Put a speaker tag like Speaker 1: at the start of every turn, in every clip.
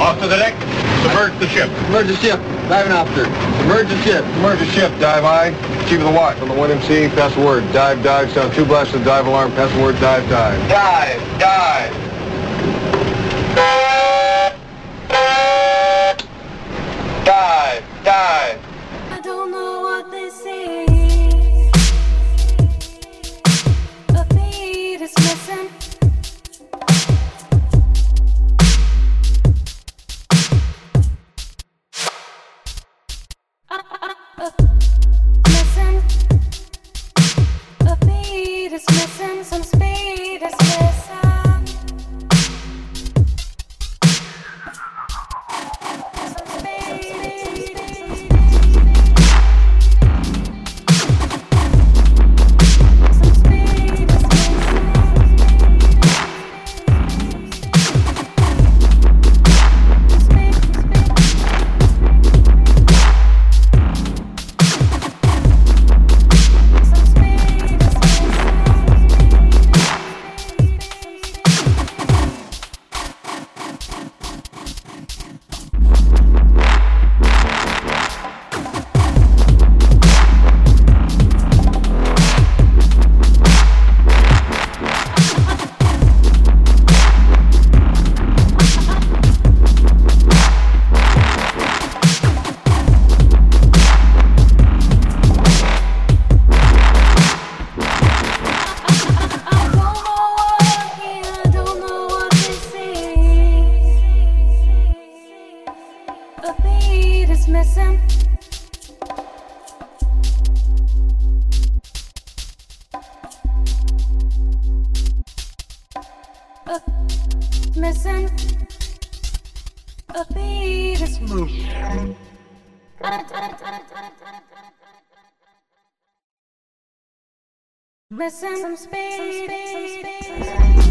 Speaker 1: Off to the deck. Submerge the ship.
Speaker 2: Submerge the ship. Diving officer. Submerge the ship.
Speaker 3: Submerge the ship. Dive I. Chief of the watch. On the 1MC, pass the word. Dive, dive. Sound two blasts of dive alarm. Pass the word. Dive, dive.
Speaker 1: Dive, dive. Dive, dive.
Speaker 4: Missing. A beat is moving. Missing some speed. Some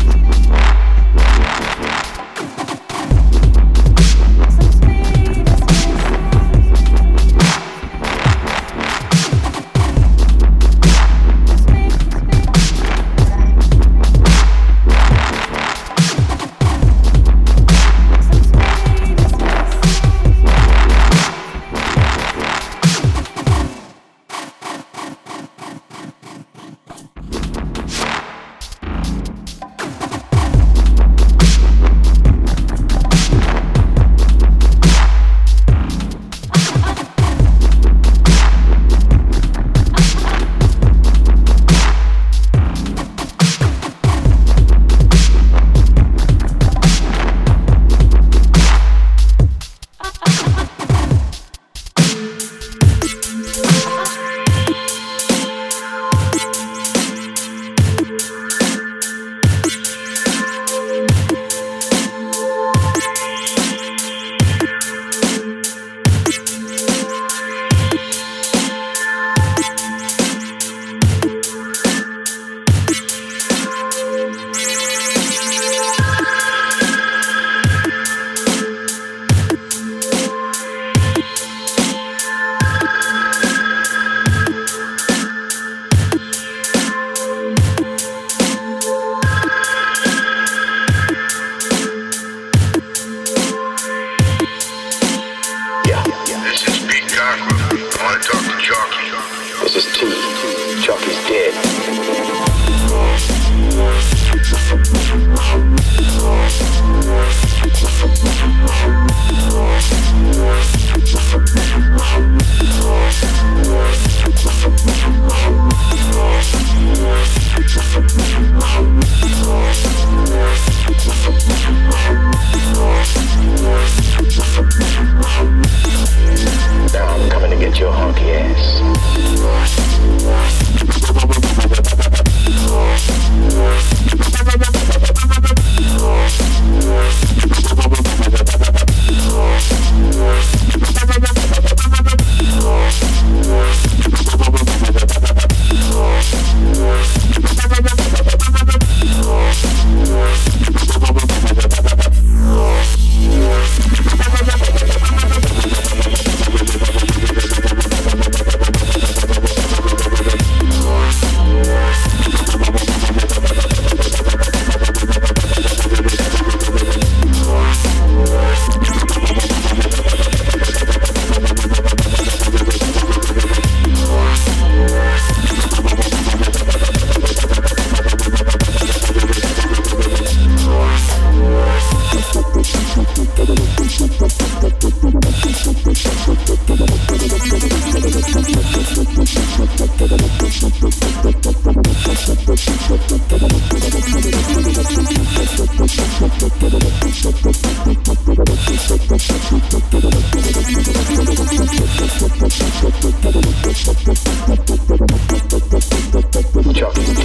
Speaker 5: Now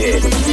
Speaker 4: Chucky's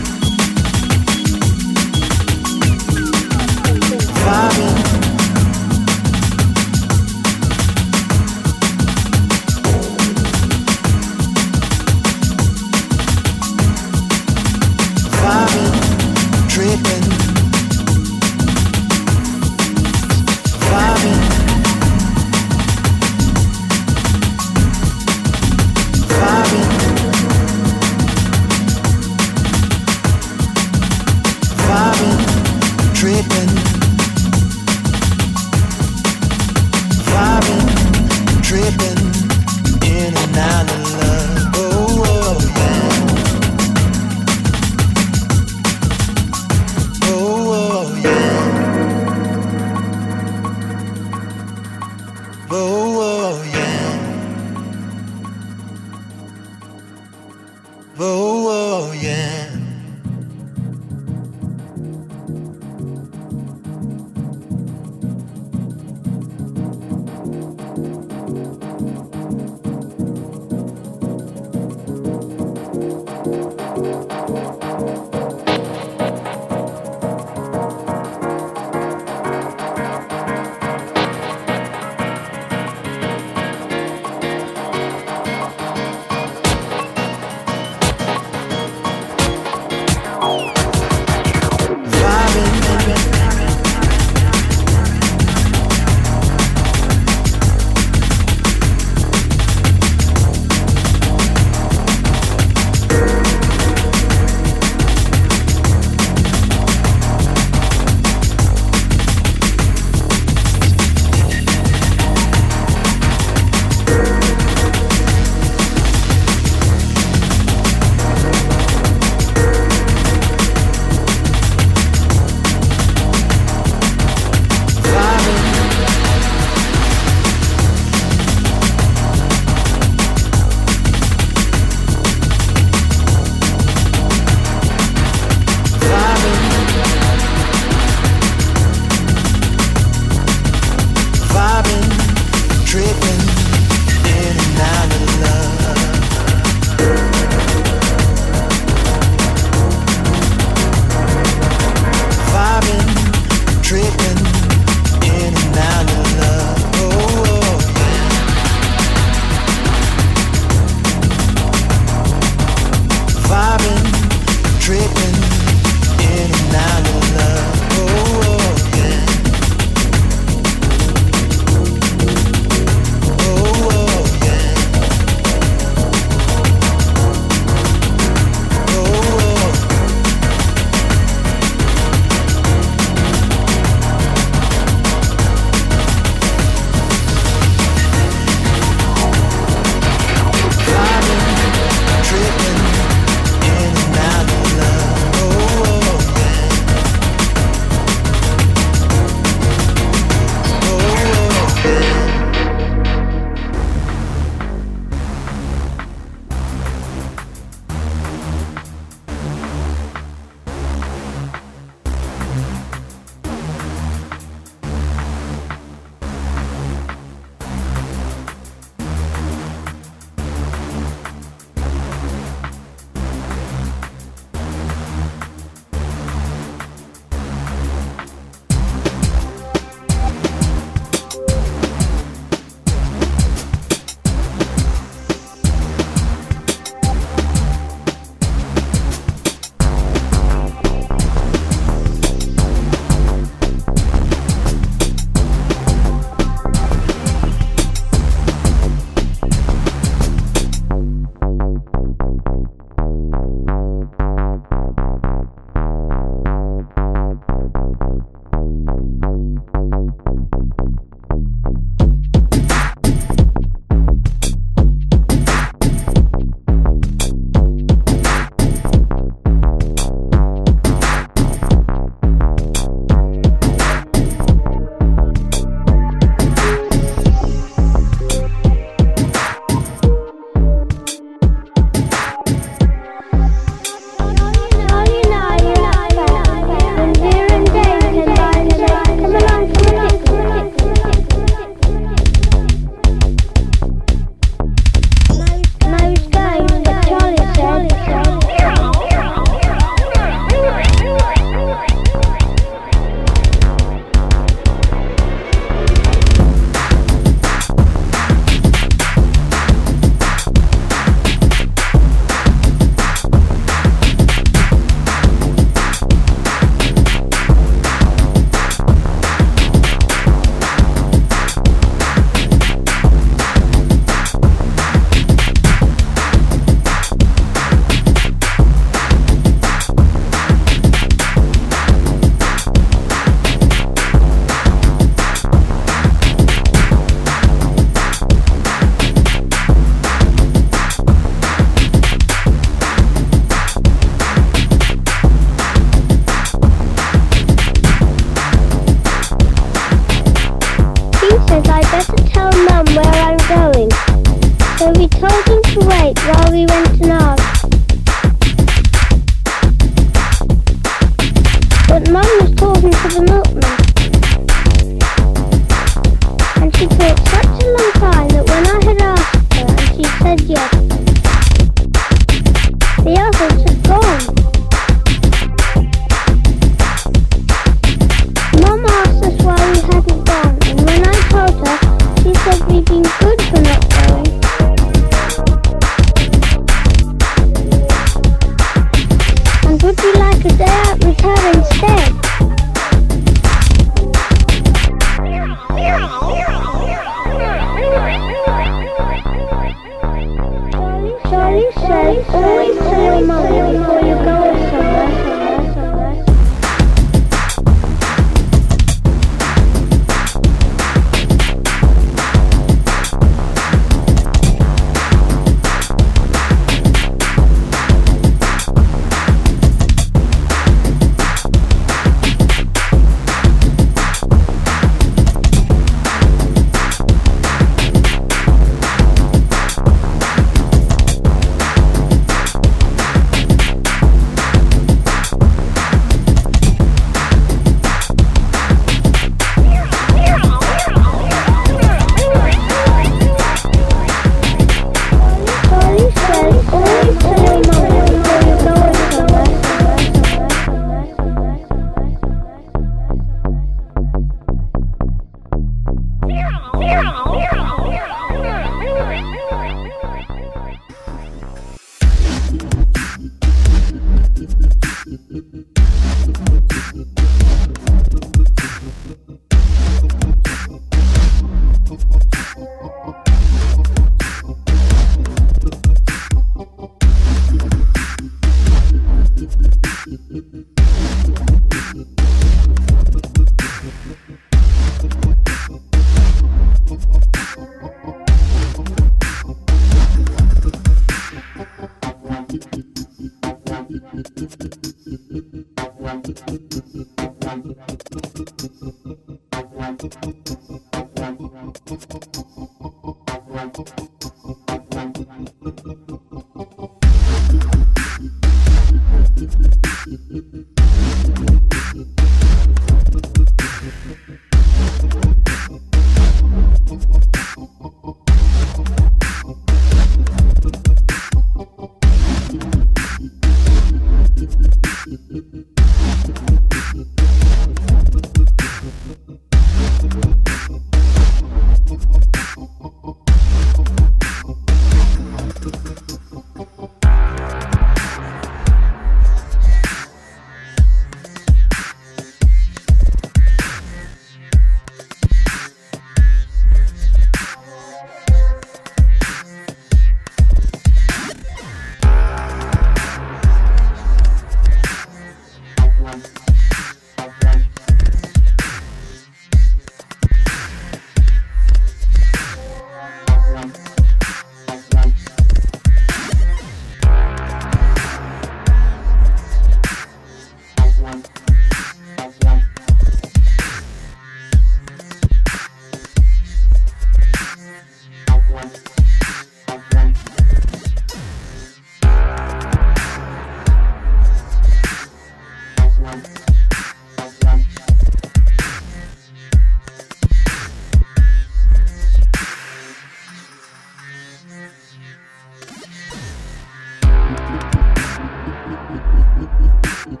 Speaker 6: Thank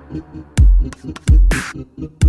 Speaker 6: you.